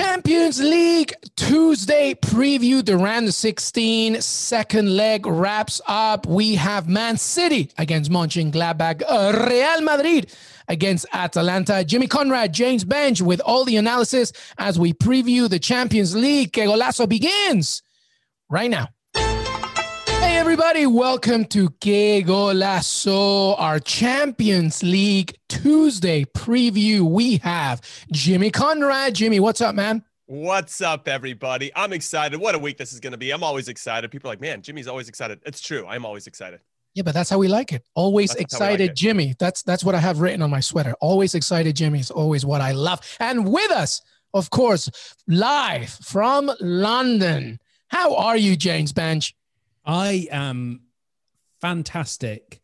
Champions League Tuesday preview. The round of 16 second leg wraps up. We have Man City against Mönchengladbach, Real Madrid against Atalanta. Jimmy Conrad, James Benge with all the analysis as we preview the Champions League. Que Golazo begins right now. Everybody, welcome to Que Golazo, our Champions League Tuesday preview. We have Jimmy Conrad. Jimmy, what's up, man? What's up, everybody? I'm excited. What a week this is going to be. I'm always excited. People are like, man, Jimmy's always excited. It's true. I'm always excited. Yeah, but that's how we like it. Always that's excited, like Jimmy. That's that's what I have written on my sweater. Always excited, Jimmy is always what I love. And with us, of course, live from London. How are you, James Benge? I am fantastic.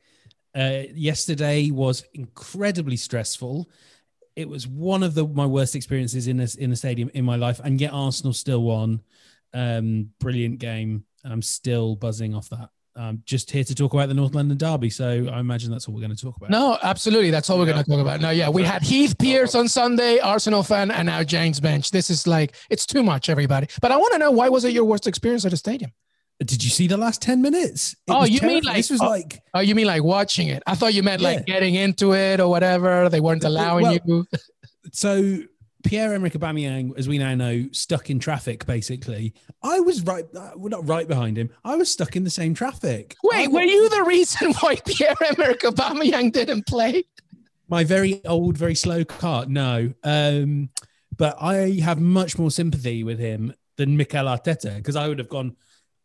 Uh, yesterday was incredibly stressful. It was one of the my worst experiences in this in the stadium in my life, and yet Arsenal still won. Um, brilliant game. I'm still buzzing off that. I'm just here to talk about the North London Derby, so I imagine that's all we're going to talk about. No, absolutely, that's all we're going to talk about. No, yeah, we had Heath Pearce on Sunday, Arsenal fan, and now James Benge. This is like it's too much, everybody. But I want to know why was it your worst experience at a stadium? Did you see the last 10 minutes? It oh, you mean like this was oh, like Oh, you mean like watching it? I thought you meant yeah. like getting into it or whatever. They weren't allowing well, you. so Pierre-Emerick Aubameyang, as we now know, stuck in traffic basically. I was right uh, well, not right behind him. I was stuck in the same traffic. Wait, were you the reason why Pierre-Emerick Aubameyang didn't play? My very old, very slow car. No. Um, but I have much more sympathy with him than Mikel Arteta because I would have gone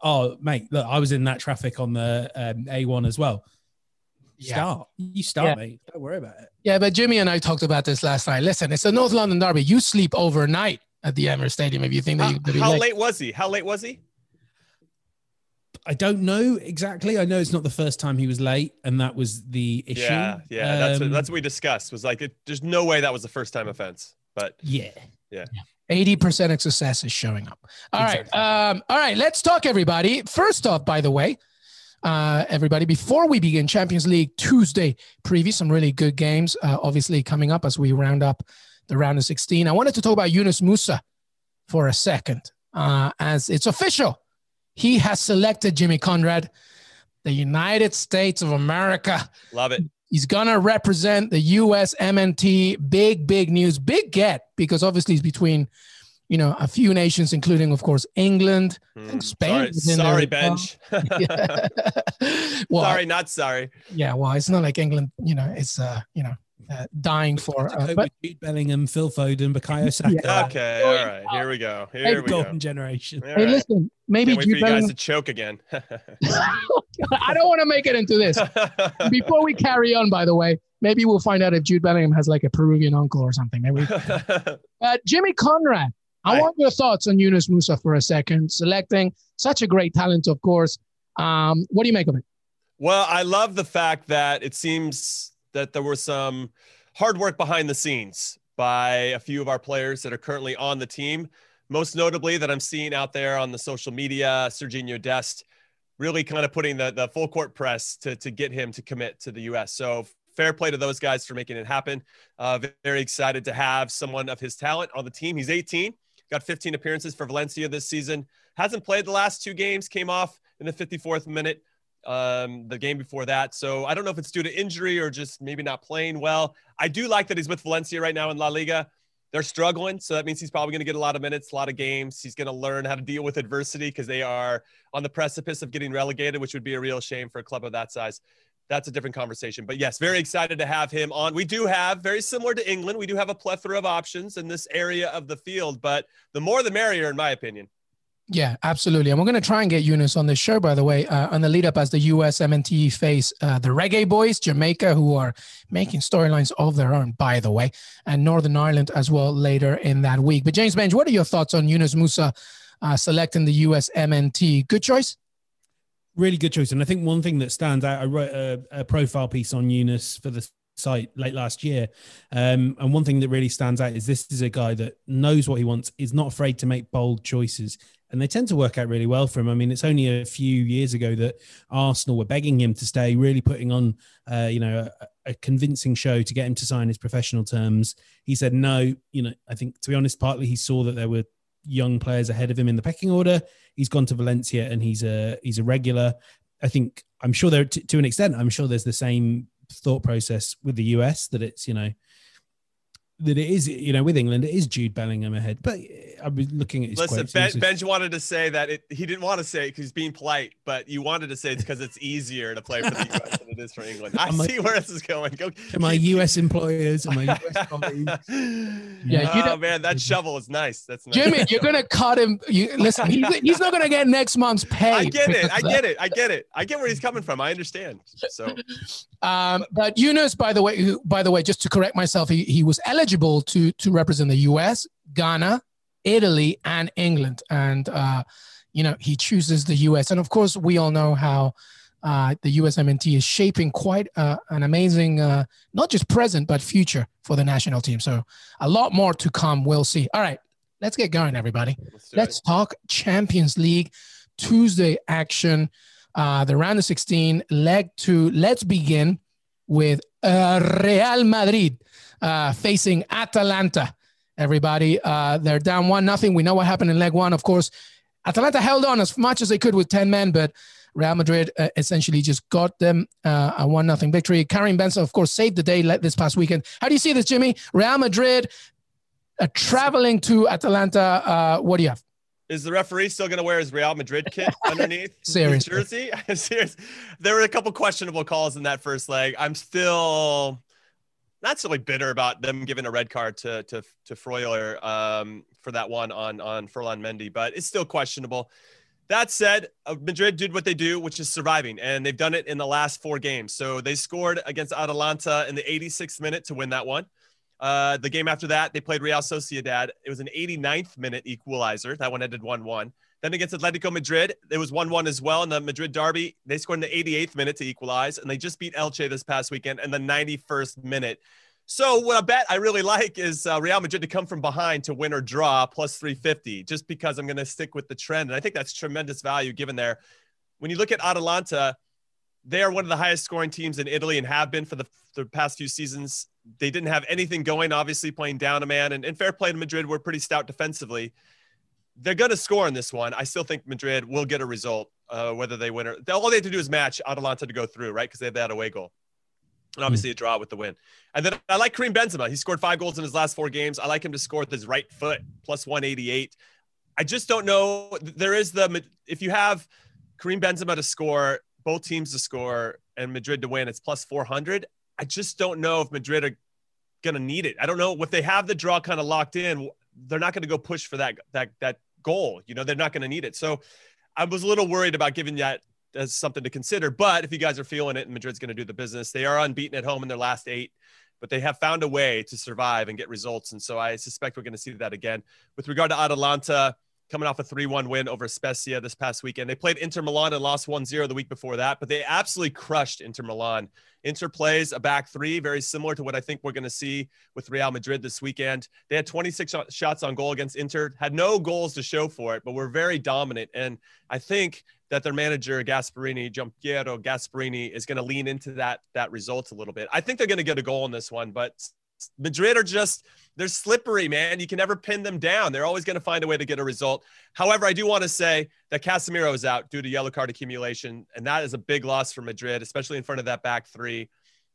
oh mate, look, I was in that traffic on the um, A1 as well. Yeah. Start. You start, yeah. mate. Don't worry about it. Yeah, but Jimmy and I talked about this last night. Listen, it's a North London derby. You sleep overnight at the Emirates Stadium if you think that you. How late. late was he? How late was he? I don't know exactly. I know it's not the first time he was late, and that was the issue. Yeah, yeah, um, that's what, that's what we discussed. Was like, it, there's no way that was the first time offense. But yeah, yeah. 80% of success is showing up. All exactly. right. Um, all right. Let's talk, everybody. First off, by the way, uh, everybody, before we begin Champions League Tuesday preview, some really good games, uh, obviously coming up as we round up the round of 16. I wanted to talk about Yunus Musa for a second, uh, as it's official. He has selected Jimmy Conrad, the United States of America. Love it. He's gonna represent the US MNT. Big, big news, big get because obviously he's between, you know, a few nations, including of course England mm, and Spain. Sorry, sorry Benge. well, sorry, not sorry. Yeah, well, it's not like England. You know, it's uh, you know, uh, dying for. Uh, but, Jude Bellingham, Phil Foden, Bukayo Saka. Yeah. Okay, all right, here we go. Here hey, we golden go. generation. Hey, right. listen, maybe Can't Jude for Bellingham... you guys to choke again. I don't want to make it into this. Before we carry on, by the way, maybe we'll find out if Jude Bellingham has like a Peruvian uncle or something. Maybe. uh, Jimmy Conrad, I Hi. want your thoughts on Yunus Musa for a second. Selecting such a great talent, of course. Um, what do you make of it? Well, I love the fact that it seems that there was some hard work behind the scenes by a few of our players that are currently on the team. Most notably, that I'm seeing out there on the social media, Sergiño Dest really kind of putting the, the full court press to, to get him to commit to the U.S. So fair play to those guys for making it happen. Uh, very excited to have someone of his talent on the team. He's 18, got 15 appearances for Valencia this season. Hasn't played the last two games, came off in the 54th minute um, the game before that. So I don't know if it's due to injury or just maybe not playing well. I do like that he's with Valencia right now in La Liga. They're struggling, so that means he's probably going to get a lot of minutes, a lot of games. He's going to learn how to deal with adversity because they are on the precipice of getting relegated, which would be a real shame for a club of that size. That's a different conversation. But yes, very excited to have him on. We do have, very similar to England, we do have a plethora of options in this area of the field, but the more the merrier, in my opinion. Yeah, absolutely. And we're going to try and get Yunus on this show, by the way, uh, on the lead up as the US MNT face uh, the Reggae Boys, Jamaica, who are making storylines of their own, by the way, and Northern Ireland as well later in that week. But James Benge, what are your thoughts on Yunus Musa uh, selecting the US MNT? Good choice? Really good choice. And I think one thing that stands out, I wrote a, a profile piece on Yunus for the site late last year. Um, and one thing that really stands out is this is a guy that knows what he wants, is not afraid to make bold choices, and they tend to work out really well for him. I mean, it's only a few years ago that Arsenal were begging him to stay, really putting on, uh, you know, a convincing show to get him to sign his professional terms. He said no. You know, I think to be honest, partly he saw that there were young players ahead of him in the pecking order. He's gone to Valencia and he's a he's a regular. I think I'm sure there to, to an extent. I'm sure there's the same thought process with the US that it's you know that it is, you know, with England, it is Jude Bellingham ahead. But I was looking at his Listen, quotes, ben, Benj wanted to say that it, he didn't want to say it because he's being polite, but you wanted to say it's because it's easier to play for the US than it is for England. I I'm see where this is going. Go to my US employers and my US colleagues. Yeah, you oh man, that shovel is nice. That's nice. Jimmy, you're gonna cut him. You listen. He's, he's not gonna get next month's pay. I get it. I get it. I get it. I get where he's coming from. I understand. So Um, but Yunus, by the way, who, by the way, just to correct myself, he, he was eligible to to represent the U.S., Ghana, Italy, and England, and uh, you know he chooses the U.S. And of course, we all know how uh, the USMNT is shaping quite uh, an amazing, uh, not just present but future for the national team. So a lot more to come. We'll see. All right, let's get going, everybody. let's. Let's talk Champions League Tuesday action. Uh, the round of 16, leg two. Let's begin with uh, Real Madrid uh, facing Atalanta. Everybody, uh, they're down one nothing. We know what happened in leg one. Of course, Atalanta held on as much as they could with 10 men, but Real Madrid uh, essentially just got them uh, a one nothing victory. Karim Benzema, of course, saved the day this past weekend. How do you see this, Jimmy? Real Madrid uh, traveling to Atalanta. What do you have? Is the referee still going to wear his Real Madrid kit underneath his jersey? Serious. There were a couple questionable calls in that first leg. I'm still not so like bitter about them giving a red card to to to Freuler um, for that one on on Ferland Mendy, but it's still questionable. That said, uh, Madrid did what they do, which is surviving, and they've done it in the last four games. So they scored against Atalanta in the 86th minute to win that one. Uh, the game after that, they played Real Sociedad. It was an 89th minute equalizer. That one ended 1 1. Then against Atletico Madrid, it was 1 1 as well in the Madrid derby. They scored in the 88th minute to equalize, and they just beat Elche this past weekend in the 91st minute. So, what a bet I really like is uh, Real Madrid to come from behind to win or draw plus 350, just because I'm going to stick with the trend. And I think that's tremendous value given there. When you look at Atalanta, they are one of the highest scoring teams in Italy and have been for the, the past few seasons. They didn't have anything going, obviously, playing down a man. And, and fair play to Madrid, were pretty stout defensively. They're going to score in this one. I still think Madrid will get a result, uh, whether they win or all they have to do is match Atalanta to go through, right? Because they have that away goal. And obviously a draw with the win. And then I like Karim Benzema. He scored five goals in his last four games. I like him to score with his right foot, plus 188. I just don't know. There is the, if you have Karim Benzema to score, both teams to score, and Madrid to win, it's plus 400. I just don't know if Madrid are going to need it. I don't know if they have the draw kind of locked in, they're not going to go push for that, that, that goal. You know, they're not going to need it. So I was a little worried about giving that as something to consider. But if you guys are feeling it Madrid's going to do the business, they are unbeaten at home in their last eight, but they have found a way to survive and get results. And so I suspect we're going to see that again. With regard to Atalanta, coming off a 3 1 win over Spezia this past weekend, they played Inter Milan and lost 1 0 the week before that, but they absolutely crushed Inter Milan. Inter plays a back three, very similar to what I think we're going to see with Real Madrid this weekend. They had 26 sh- shots on goal against Inter, had no goals to show for it, but were very dominant. And I think that their manager Gasperini, Giampiero Gasperini, is going to lean into that that result a little bit. I think they're going to get a goal in this one, but Madrid are just they're slippery, man. You can never pin them down. They're always going to find a way to get a result. However, I do want to say that Casemiro is out due to yellow card accumulation, and that is a big loss for Madrid, especially in front of that back three.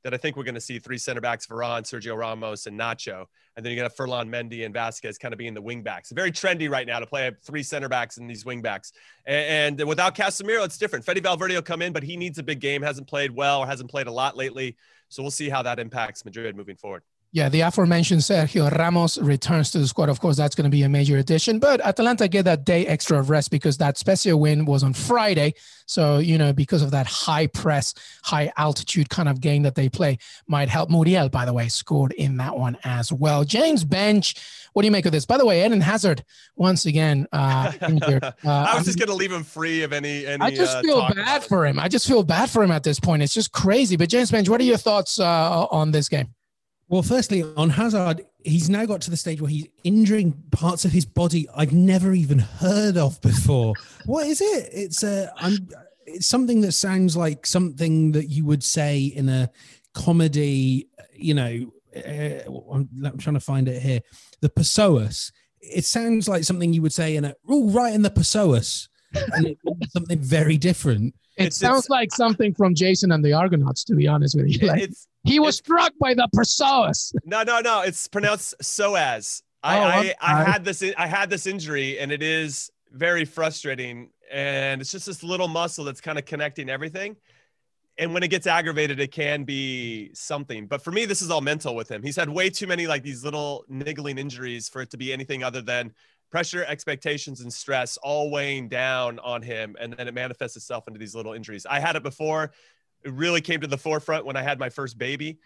That I think we're going to see three center backs: Varane, Sergio Ramos, and Nacho, and then you're going Ferland Mendy and Vasquez kind of being the wing backs. Very trendy right now to play three center backs and these wing backs. And, and without Casemiro, it's different. Fede Valverde will come in, but he needs a big game. Hasn't played well or hasn't played a lot lately. So we'll see how that impacts Madrid moving forward. Yeah, the aforementioned Sergio Ramos returns to the squad. Of course, that's going to be a major addition. But Atalanta get that day extra of rest because that Spezia win was on Friday. So, you know, because of that high press, high altitude kind of game that they play, might help. Muriel, by the way, scored in that one as well. James Benge, what do you make of this? By the way, Eden Hazard, once again, uh, injured. Uh, I was just going to leave him free of any. any I just uh, feel bad for him. I just feel bad for him at this point. It's just crazy. But James Benge, what are your thoughts uh, on this game? Well, firstly, on Hazard, he's now got to the stage where he's injuring parts of his body I've never even heard of before. what is it? It's a, I'm, it's something that sounds like something that you would say in a comedy. You know, uh, I'm, I'm, trying to find it here. The Pessoas. It sounds like something you would say in a oh right in the Pessoas, and it's something very different. It it's, sounds it's, like something from Jason and the Argonauts, to be honest with you. Like, he was struck by the Pessoas. No, no, no. It's pronounced SOAS. I, oh, I, I had this I had this injury and it is very frustrating. And it's just this little muscle that's kind of connecting everything. And when it gets aggravated, it can be something. But for me, this is all mental with him. He's had way too many like these little niggling injuries for it to be anything other than pressure, expectations, and stress all weighing down on him. And then it manifests itself into these little injuries. I had it before. It really came to the forefront when I had my first baby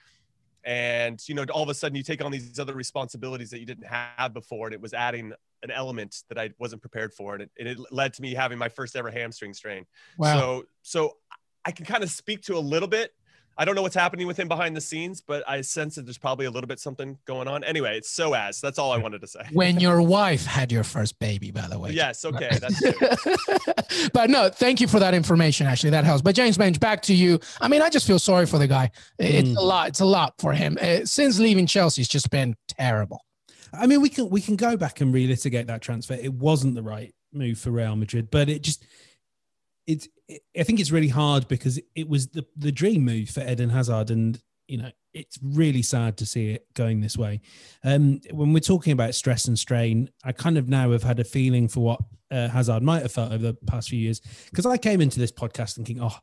and you know all of a sudden you take on these other responsibilities that you didn't have before and it was adding an element that i wasn't prepared for and it, and it led to me having my first ever hamstring strain wow. so so i can kind of speak to a little bit I don't know what's happening with him behind the scenes, but I sense that there's probably a little bit something going on. Anyway, it's so as that's all I wanted to say. When your wife had your first baby, by the way. Yes. Okay. That's true. but no, thank you for that information. Actually, that helps. But James Benge, back to you. I mean, I just feel sorry for the guy. It's mm. a lot. It's a lot for him. Uh, since leaving Chelsea, it's just been terrible. I mean, we can we can go back and relitigate that transfer. It wasn't the right move for Real Madrid, but it just it's I think it's really hard because it was the the dream move for Eden Hazard, and you know it's really sad to see it going this way. Um, when we're talking about stress and strain, I kind of now have had a feeling for what uh, Hazard might have felt over the past few years because I came into this podcast thinking, oh,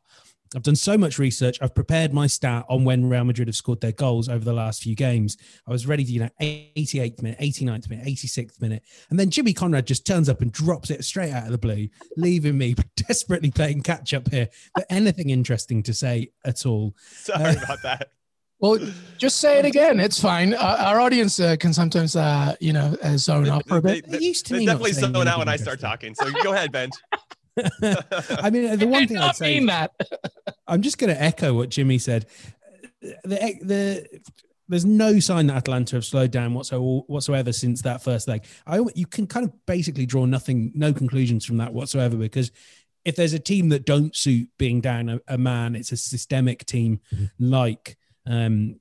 I've done so much research. I've prepared my stat on when Real Madrid have scored their goals over the last few games. I was ready to, you know, 88th minute, 89th minute, 86th minute. And then Jimmy Conrad just turns up and drops it straight out of the blue, leaving me desperately playing catch up here. But anything interesting to say at all? Sorry uh, about that. Well, just say it again. It's fine. Uh, our audience uh, can sometimes, uh, you know, uh, zone out for a bit. They, they, used to they definitely zone out when I start talking. So go ahead, Ben. I mean, the one thing I'd say, that. I'm just going to echo what Jimmy said. The, the there's no sign that Atalanta have slowed down whatsoever, whatsoever since that first leg. I you can kind of basically draw nothing, no conclusions from that whatsoever because if there's a team that don't suit being down a, a man, it's a systemic team mm-hmm. like um,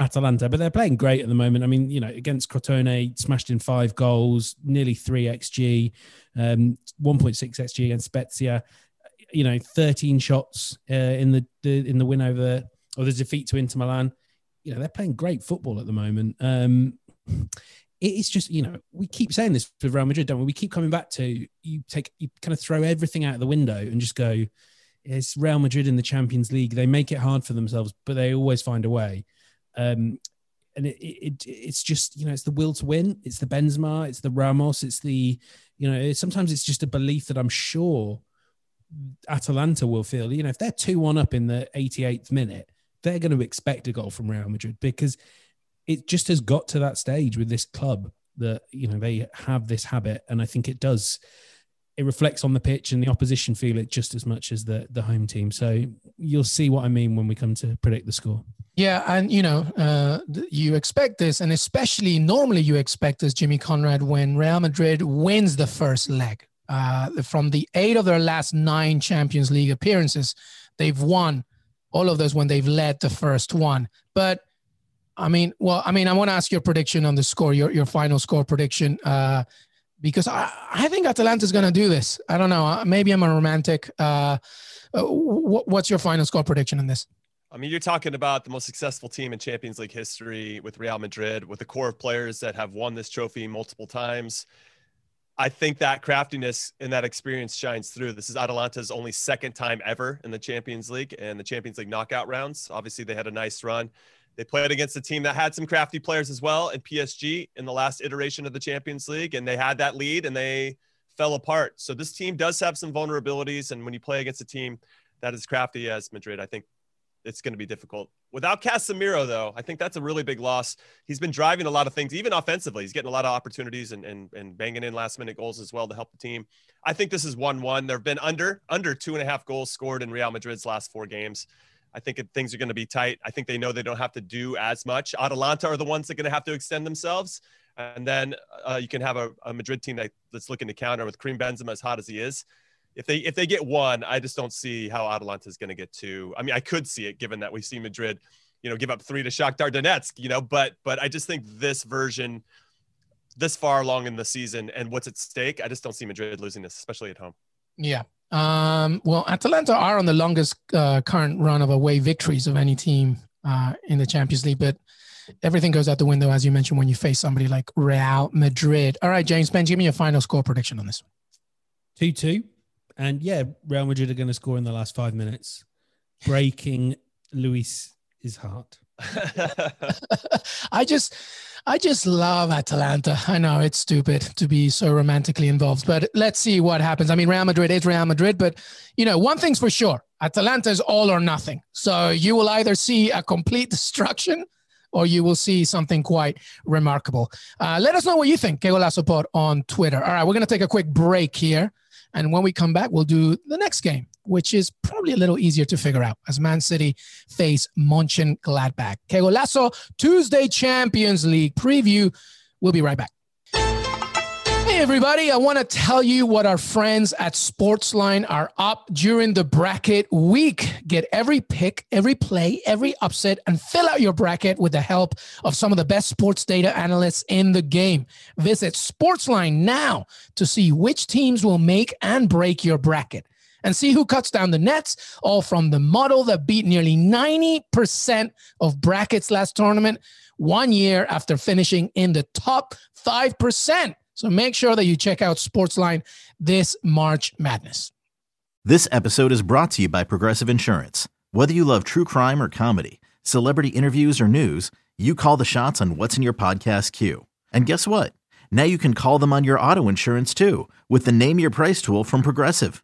Atalanta, but they're playing great at the moment. I mean, you know, against Crotone, smashed in five goals, nearly three xG, um, 1.6 xG against Spezia. You know, 13 shots uh, in the, the in the win over or the defeat to Inter Milan. You know, they're playing great football at the moment. Um, it's just you know we keep saying this with Real Madrid, don't we? We keep coming back to you take you kind of throw everything out of the window and just go. It's Real Madrid in the Champions League. They make it hard for themselves, but they always find a way. Um, and it, it, it's just you know it's the will to win it's the benzema it's the ramos it's the you know sometimes it's just a belief that i'm sure atalanta will feel you know if they're 2-1 up in the 88th minute they're going to expect a goal from real madrid because it just has got to that stage with this club that you know they have this habit and i think it does it reflects on the pitch and the opposition feel it just as much as the the home team so you'll see what i mean when we come to predict the score yeah, and you know, uh, you expect this, and especially normally you expect this, Jimmy Conrad, when Real Madrid wins the first leg. Uh, from the eight of their last nine Champions League appearances, they've won all of those when they've led the first one. But I mean, well, I mean, I want to ask your prediction on the score, your your final score prediction, uh, because I, I think Atalanta is going to do this. I don't know. Uh, maybe I'm a romantic. Uh, uh what's your final score prediction on this? I mean, you're talking about the most successful team in Champions League history with Real Madrid, with a core of players that have won this trophy multiple times. I think that craftiness and that experience shines through. This is Atalanta's only second time ever in the Champions League and the Champions League knockout rounds. Obviously, they had a nice run. They played against a team that had some crafty players as well in PSG in the last iteration of the Champions League, and they had that lead and they fell apart. So this team does have some vulnerabilities, and when you play against a team that is crafty as Madrid, I think it's going to be difficult. Without Casemiro, though, I think that's a really big loss. He's been driving a lot of things, even offensively. He's getting a lot of opportunities and, and, and banging in last minute goals as well to help the team. I think this is 1 1. There have been under under two and a half goals scored in Real Madrid's last four games. I think things are going to be tight. I think they know they don't have to do as much. Atalanta are the ones that are going to have to extend themselves. And then uh, you can have a, a Madrid team that, that's looking to counter with Karim Benzema as hot as he is if they if they get one, I just don't see how Atalanta is going to get two. I mean, I could see it given that we see Madrid, you know, give up three to Shakhtar Donetsk, you know, but but I just think this version this far along in the season and what's at stake, I just don't see Madrid losing this, especially at home. Yeah. Um, well, Atalanta are on the longest uh, current run of away victories of any team uh, in the Champions League, but everything goes out the window, as you mentioned, when you face somebody like Real Madrid. All right, James Ben, give me a final score prediction on this one. 2 2. And yeah, Real Madrid are going to score in the last five minutes, breaking Luis's heart. I just, I just love Atalanta. I know it's stupid to be so romantically involved, but let's see what happens. I mean, Real Madrid is Real Madrid, but you know, one thing's for sure: Atalanta is all or nothing. So you will either see a complete destruction or you will see something quite remarkable. Uh, let us know what you think, Golazo Pod on Twitter. All right, we're going to take a quick break here. And when we come back, we'll do the next game, which is probably a little easier to figure out as Man City face Mönchengladbach. Que Golazo Tuesday Champions League preview. We'll be right back. Hey, everybody. I want to tell you what our friends at Sportsline are up during the bracket week. Get every pick, every play, every upset, and fill out your bracket with the help of some of the best sports data analysts in the game. Visit Sportsline now to see which teams will make and break your bracket and see who cuts down the nets, all from the model that beat nearly 90% of brackets last tournament one year after finishing in the top 5%. So make sure that you check out Sportsline this March Madness. This episode is brought to you by Progressive Insurance. Whether you love true crime or comedy, celebrity interviews or news, you call the shots on what's in your podcast queue. And guess what? Now you can call them on your auto insurance too with the Name Your Price tool from Progressive.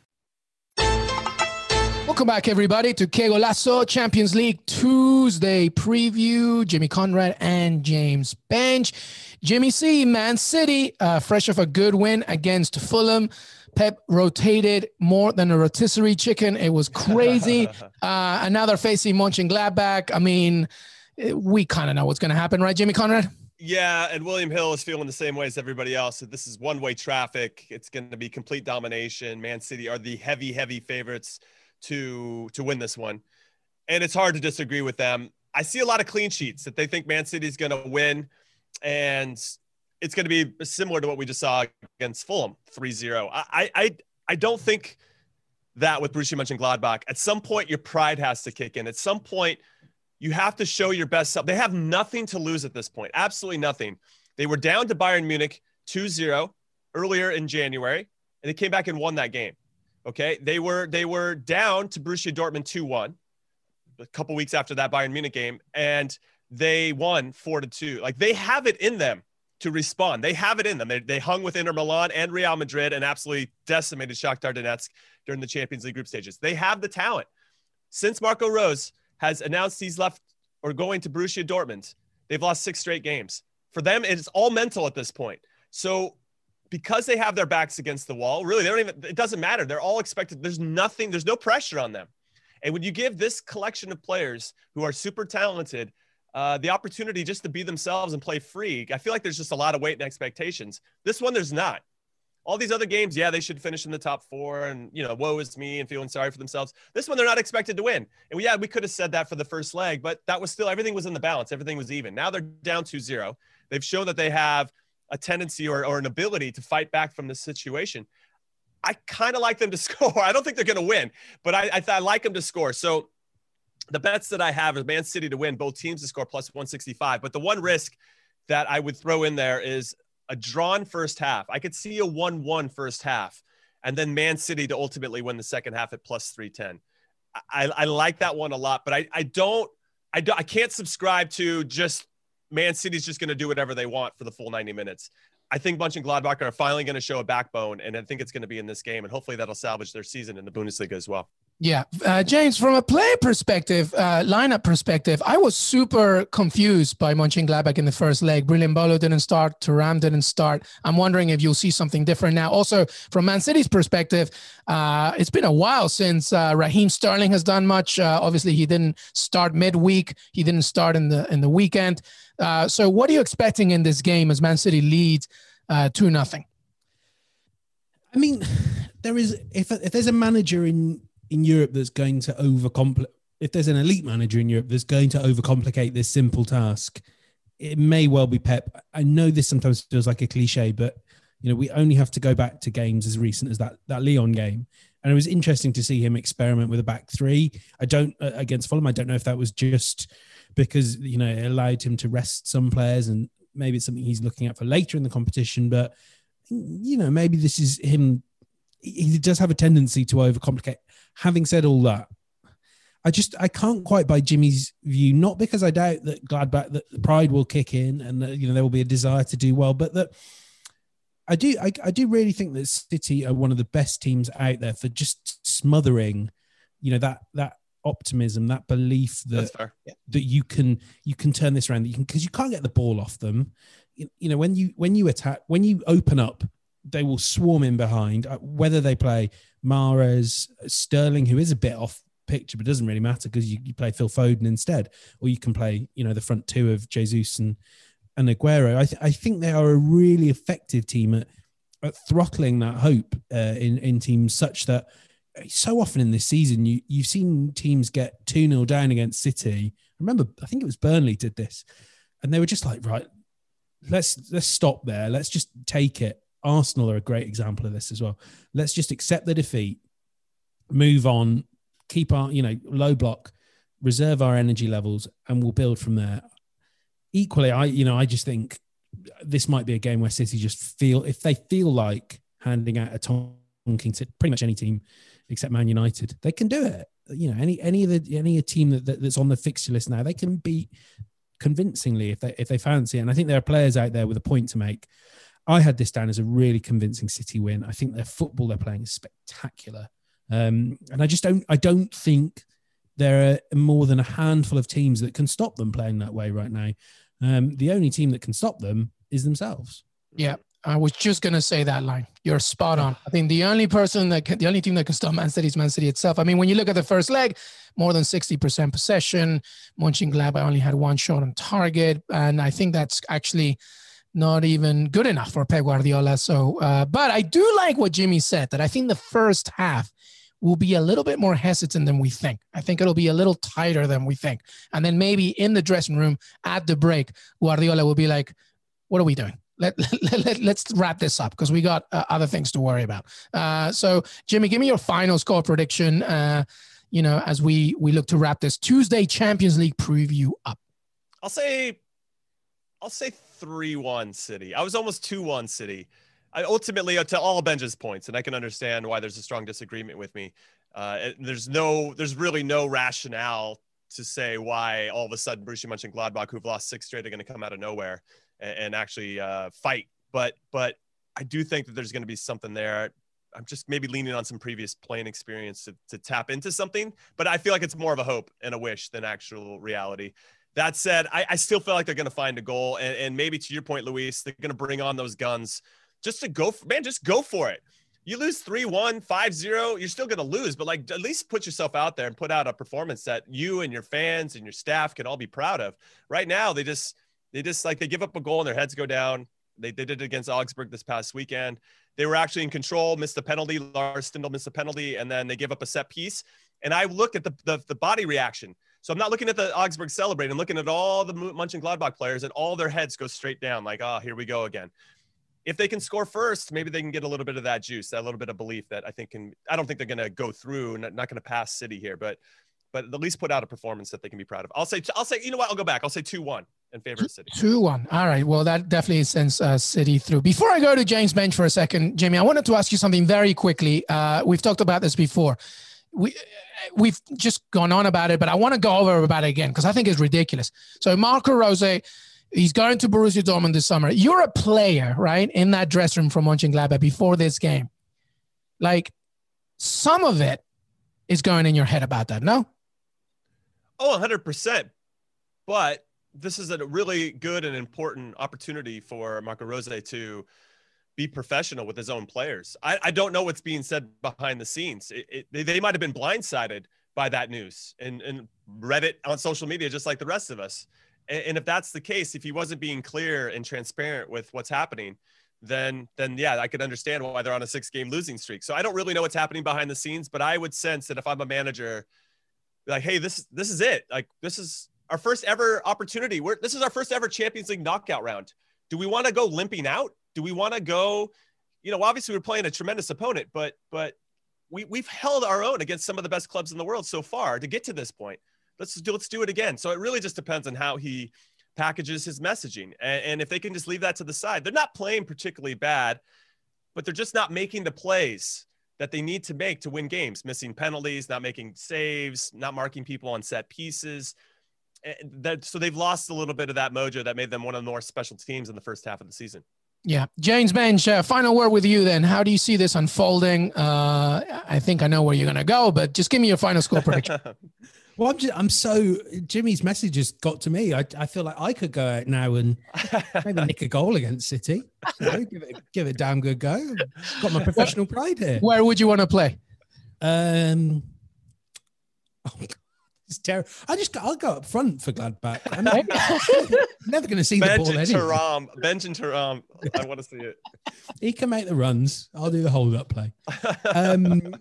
Welcome back, everybody, to Que Golazo Champions League Tuesday preview. Jimmy Conrad and James Benge. Jimmy C, Man City, uh, fresh off a good win against Fulham. Pep rotated more than a rotisserie chicken. It was crazy. uh, and now they're facing Mönchengladbach. I mean, we kind of know what's going to happen, right, Jimmy Conrad? Yeah, and William Hill is feeling the same way as everybody else. So this is one-way traffic. It's going to be complete domination. Man City are the heavy, heavy favorites to to win this one, and it's hard to disagree with them. I see a lot of clean sheets that they think Man City is going to win, and it's going to be similar to what we just saw against Fulham, 3-0. I I I don't think that with Borussia Mönchengladbach. At some point, your pride has to kick in. At some point, you have to show your best self. They have nothing to lose at this point, absolutely nothing. They were down to Bayern Munich 2-0 earlier in January, and they came back and won that game. Okay, they were they were down to Borussia Dortmund two one, a couple weeks after that Bayern Munich game, and they won four to two. Like they have it in them to respond. They have it in them. They, they hung with Inter Milan and Real Madrid and absolutely decimated Shakhtar Donetsk during the Champions League group stages. They have the talent. Since Marco Rose has announced he's left or going to Borussia Dortmund, they've lost six straight games. For them, it's all mental at this point. So because they have their backs against the wall, really, they don't even, it doesn't matter. They're all expected. There's nothing, there's no pressure on them. And when you give this collection of players who are super talented uh, the opportunity just to be themselves and play free, I feel like there's just a lot of weight and expectations. This one, there's not. All these other games, yeah, they should finish in the top four and, you know, woe is me and feeling sorry for themselves. This one, they're not expected to win. And yeah, we could have said that for the first leg, but that was still, everything was in the balance. Everything was even. Now they're down 2 0. They've shown that they have a tendency or, or an ability to fight back from the situation. I kind of like them to score. I don't think they're going to win, but I, I, I, like them to score. So the bets that I have is Man City to win, both teams to score plus 165. But the one risk that I would throw in there is a drawn first half. I could see a 1 1 first half. and then Man City to ultimately win the second half at plus 310. I, I like that one a lot, but I, I don't I don't I can't subscribe to just Man City's just going to do whatever they want for the full 90 minutes. I think Mönchengladbach are finally going to show a backbone, and I think it's going to be in this game, and hopefully that'll salvage their season in the Bundesliga as well. Yeah, uh, James, from a play perspective, uh, lineup perspective, I was super confused by Mönchengladbach in the first leg. Breel Embolo didn't start, Thuram didn't start. I'm wondering if you'll see something different now. Also, from Man City's perspective, uh, it's been a while since uh, Raheem Sterling has done much. Uh, obviously, he didn't start midweek. He didn't start in the in the weekend. Uh, so, what are you expecting in this game as Man City leads two nothing? I mean, there is if if there's a manager in in Europe that's going to overcomplicate, if there's an elite manager in Europe that's going to overcomplicate this simple task, it may well be Pep. I know this sometimes feels like a cliche, but you know we only have to go back to games as recent as that that Lyon game, and it was interesting to see him experiment with a back three. I don't uh, against Fulham. I don't know if that was just because you know it allowed him to rest some players, and maybe it's something he's looking at for later in the competition. But you know maybe this is him. He does have a tendency to overcomplicate having said all that, I just I can't quite buy Jimmy's view. Not because I doubt that Gladbach that the pride will kick in and that, you know there will be a desire to do well, but that I do I, I do really think that City are one of the best teams out there for just smothering, you know that that optimism, that belief that that you can you can turn this around. That you can because you can't get the ball off them. You, you know when you when you attack when you open up, they will swarm in behind. Uh, whether they play Mahrez, Sterling, who is a bit off picture, but doesn't really matter because you, you play Phil Foden instead, or you can play, you know, the front two of Jesus and and Aguero. I, th- I think they are a really effective team at, at throttling that hope uh, in in teams such that so often in this season you you've seen teams get 2-0 down against City. I remember I think it was Burnley did this and they were just like right let's let's stop there let's just take it Arsenal are a great example of this as well. Let's just accept the defeat, move on, keep our, you know, low block, reserve our energy levels, and we'll build from there. Equally, I, you know, I just think this might be a game where City just feel if they feel like handing out a tonking to pretty much any team except Man United, they can do it. You know, any any of the any team that, that, that's on the fixture list now, they can beat convincingly if they if they fancy. And I think there are players out there with a point to make. I had this down as a really convincing City win. I think their football they're playing is spectacular, um, and I just don't. I don't think there are more than a handful of teams that can stop them playing that way right now. Um, the only team that can stop them is themselves. Yeah, I was just gonna say that line. You're spot on. I think the only person that can, the only team that can stop Man City is Man City itself. I mean, when you look at the first leg, more than 60% possession. Mönchengladbach only had one shot on target, and I think that's actually not even good enough for Pep Guardiola. So, uh, but I do like what Jimmy said that I think the first half will be a little bit more hesitant than we think. I think it'll be a little tighter than we think. And then maybe in the dressing room at the break, Guardiola will be like, what are we doing? Let, let, let, let's wrap this up because we got uh, other things to worry about. Uh, so, Jimmy, give me your final score prediction. Uh, you know, as we we look to wrap this Tuesday Champions League preview up. I'll say I'll say 3 1 City. I was almost 2 1 City. I ultimately, uh, to all Benge's points, and I can understand why there's a strong disagreement with me. Uh, there's no, there's really no rationale to say why all of a sudden Borussia Mönchengladbach, who've lost six straight, are going to come out of nowhere and, and actually uh, fight. But, but I do think that there's going to be something there. I'm just maybe leaning on some previous playing experience to, to tap into something, but I feel like it's more of a hope and a wish than actual reality. That said, I, I still feel like they're going to find a goal. And, and maybe to your point, Luis, they're going to bring on those guns just to go, for, man, just go for it. You lose 3 1, 5 0, you're still going to lose, but like at least put yourself out there and put out a performance that you and your fans and your staff can all be proud of. Right now, they just, they just like they give up a goal and their heads go down. They, they did it against Augsburg this past weekend. They were actually in control, missed the penalty. Lars Stindl missed the penalty, and then they give up a set piece. And I look at the, the, the body reaction. So I'm not looking at the Augsburg celebrate. I'm looking at all the Mönchengladbach players, and all their heads go straight down, like, oh, here we go again. If they can score first, maybe they can get a little bit of that juice, that little bit of belief that I think can. I don't think they're going to go through, not, not going to pass City here, but but at least put out a performance that they can be proud of. I'll say, I'll say, you know what? I'll go back. I'll say two one. in favor of City. Two one. All right. Well, that definitely sends uh, City through. Before I go to James Benge for a second, Jamie, I wanted to ask you something very quickly. Uh, we've talked about this before. We we've just gone on about it, but I want to go over about it again because I think it's ridiculous. So Marco Rose, he's going to Borussia Dortmund this summer. You're a player, right, in that dressing room from Mönchengladbach before this game. Like some of it is going in your head about that, no? Oh, 100%. But this is a really good and important opportunity for Marco Rose to be professional with his own players. I, I don't know what's being said behind the scenes. It, it, they, they might have been blindsided by that news and, and read it on social media just like the rest of us. And, and if that's the case, if he wasn't being clear and transparent with what's happening, then then yeah, I could understand why they're on a six game losing streak. So I don't really know what's happening behind the scenes, but I would sense that if I'm a manager, like, hey, this this is it. Like this is our first ever opportunity. We're, this is our first ever Champions League knockout round. Do we want to go limping out? Do we want to go? You know, obviously we're playing a tremendous opponent, but but we we've held our own against some of the best clubs in the world so far to get to this point. Let's do let's do it again. So it really just depends on how he packages his messaging, and, and if they can just leave that to the side, they're not playing particularly bad, but they're just not making the plays that they need to make to win games, missing penalties, not making saves, not marking people on set pieces that so they've lost a little bit of that mojo that made them one of the more special teams in the first half of the season. Yeah, James Benge. Uh, final word with you. Then, how do you see this unfolding? Uh, I think I know where you're going to go, but just give me your final score prediction. well, I'm just, I'm so Jimmy's message has got to me. I, I feel like I could go out now and maybe nick a goal against City. You know, give it give it a damn good go. Got my professional pride here. Where would you want to play? Um. Oh, it's terrible. I just I'll go up front for Gladbach. I'm never, never going to see Benj the ball. And Thuram, Benj and Thuram. I want to see it. He can make the runs. I'll do the hold up play. Um,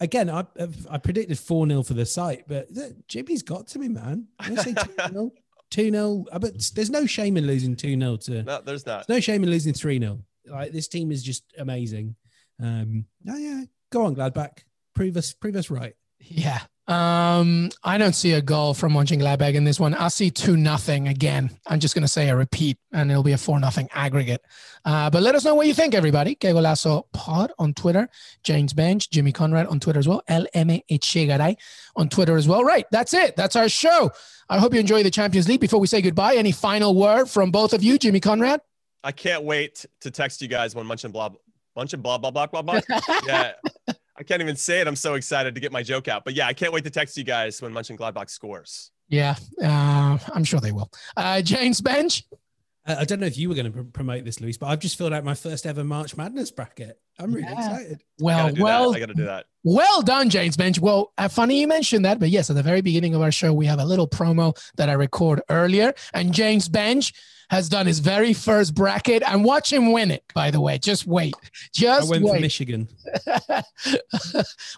again, I I predicted four 0 for the site, but Jimmy's got to me, man. I say two 0 two 0 uh, But there's no shame in losing two 0 to. No, there's not. There's no shame in losing three 0 Like this team is just amazing. Um, oh yeah, go on, Gladbach. Prove us, prove us right. Yeah, um, I don't see a goal from Munching Mönchengladbach in this one. I see two nothing again. I'm just going to say a repeat, and it'll be a four nothing aggregate. Uh, but let us know what you think, everybody. Que Golazo Pod on Twitter, James Benge, Jimmy Conrad on Twitter as well, LM on Twitter as well. Right, that's it. That's our show. I hope you enjoy the Champions League. Before we say goodbye, any final word from both of you, Jimmy Conrad? I can't wait to text you guys when Munch and blah, Munch and blah blah blah blah blah. yeah. I can't even say it. I'm so excited to get my joke out. But yeah, I can't wait to text you guys when Mönchengladbach scores. Yeah, uh, I'm sure they will. Uh, James Benge. I don't know if you were going to pr- promote this, Luis, but I've just filled out my first ever March Madness bracket. I'm really yeah. excited. Well, I well, that. I got to do that. Well done, James Benge. Well, uh, funny you mentioned that, but yes, at the very beginning of our show, we have a little promo that I record earlier, and James Benge has done his very first bracket and watch him win it, by the way. Just wait. Just I went wait. for Michigan.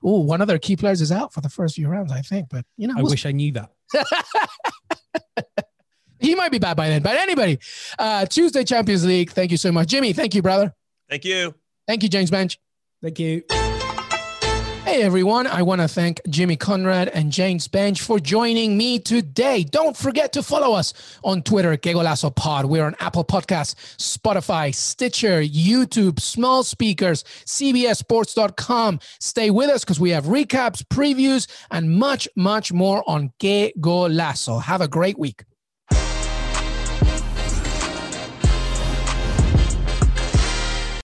oh, one of their key players is out for the first few rounds, I think. But, you know, I we'll... wish I knew that. he might be bad by then. But anybody, uh, Tuesday Champions League. Thank you so much. Jimmy, thank you, brother. Thank you. Thank you, James Benge. Thank you. Hey everyone, I want to thank Jimmy Conrad and James Benge for joining me today. Don't forget to follow us on Twitter, Que Golazo Pod. We're on Apple Podcasts, Spotify, Stitcher, YouTube, small speakers, CBSSports.com. Stay with us because we have recaps, previews, and much, much more on Que Golazo. Have a great week.